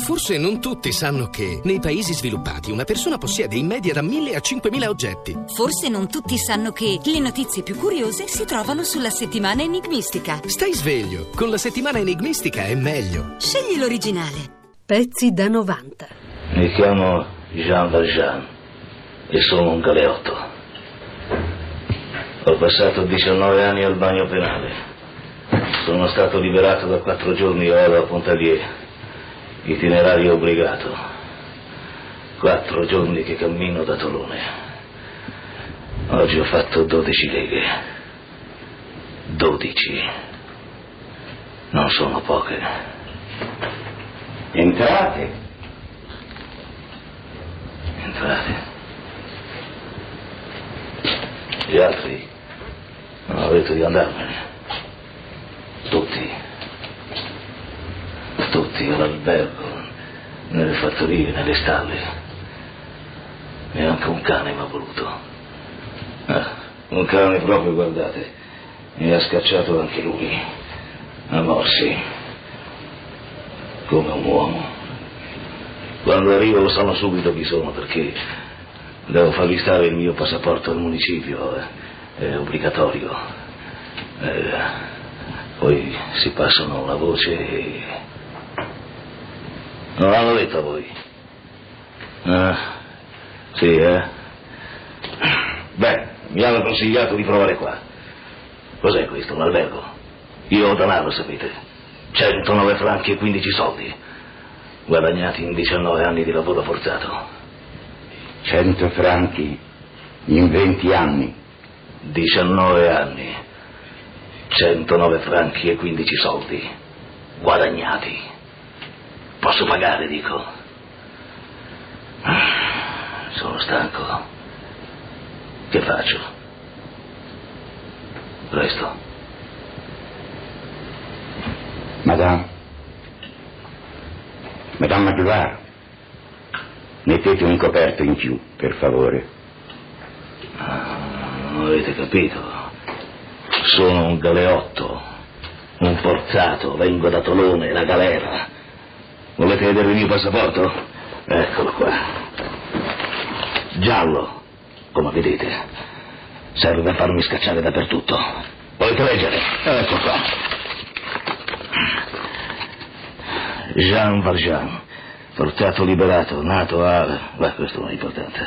Forse non tutti sanno che nei paesi sviluppati una persona possiede in media da 1000 a 5000 oggetti. Forse non tutti sanno che le notizie più curiose si trovano sulla settimana enigmistica. Stai sveglio, con la settimana enigmistica è meglio. Scegli l'originale. Pezzi da 90. Mi chiamo Jean Valjean e sono un galeotto. Ho passato 19 anni al bagno penale. Sono stato liberato da quattro giorni ora a Pontalier itinerario obbligato. Quattro giorni che cammino da Tolone. Oggi ho fatto dodici leghe. Dodici. Non sono poche. Entrate. Entrate. Gli altri non avete di andarmene. Tutti tutti all'albergo, nelle fattorie, nelle stalle. E anche un cane mi ha voluto. Ah, un cane proprio, guardate. Mi ha scacciato anche lui. A morsi. Come un uomo. Quando arrivo lo sanno subito chi sono perché devo fargli stare il mio passaporto al municipio. È obbligatorio. Eh, poi si passano la voce e non l'hanno detto a voi? Ah, sì, eh? Beh, mi hanno consigliato di provare qua. Cos'è questo, un albergo? Io ho denaro, sapete. 109 franchi e 15 soldi. Guadagnati in 19 anni di lavoro forzato. 100 franchi in 20 anni. 19 anni. 109 franchi e 15 soldi. Guadagnati. Posso pagare, dico. Sono stanco. Che faccio? Resto. Madame. Madame Magloire. Mettete un coperto in più, per favore. Non avete capito. Sono un galeotto, un forzato, vengo da Tolone, la galera. Volete vedere il mio passaporto? Eccolo qua. Giallo, come vedete. Serve per farmi scacciare dappertutto. Volete leggere? Ecco qua. Jean Valjean, portato liberato, nato a... Beh, questo non è importante.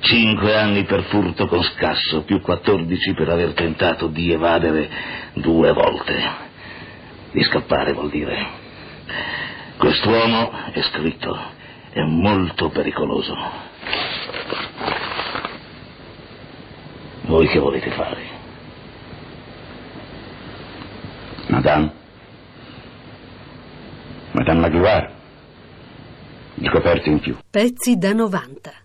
Cinque anni per furto con scasso, più 14 per aver tentato di evadere due volte. Di scappare vuol dire. Quest'uomo, è scritto, è molto pericoloso. Voi che volete fare? Madame? Madame Magloire? Il coperto in più. Pezzi da 90.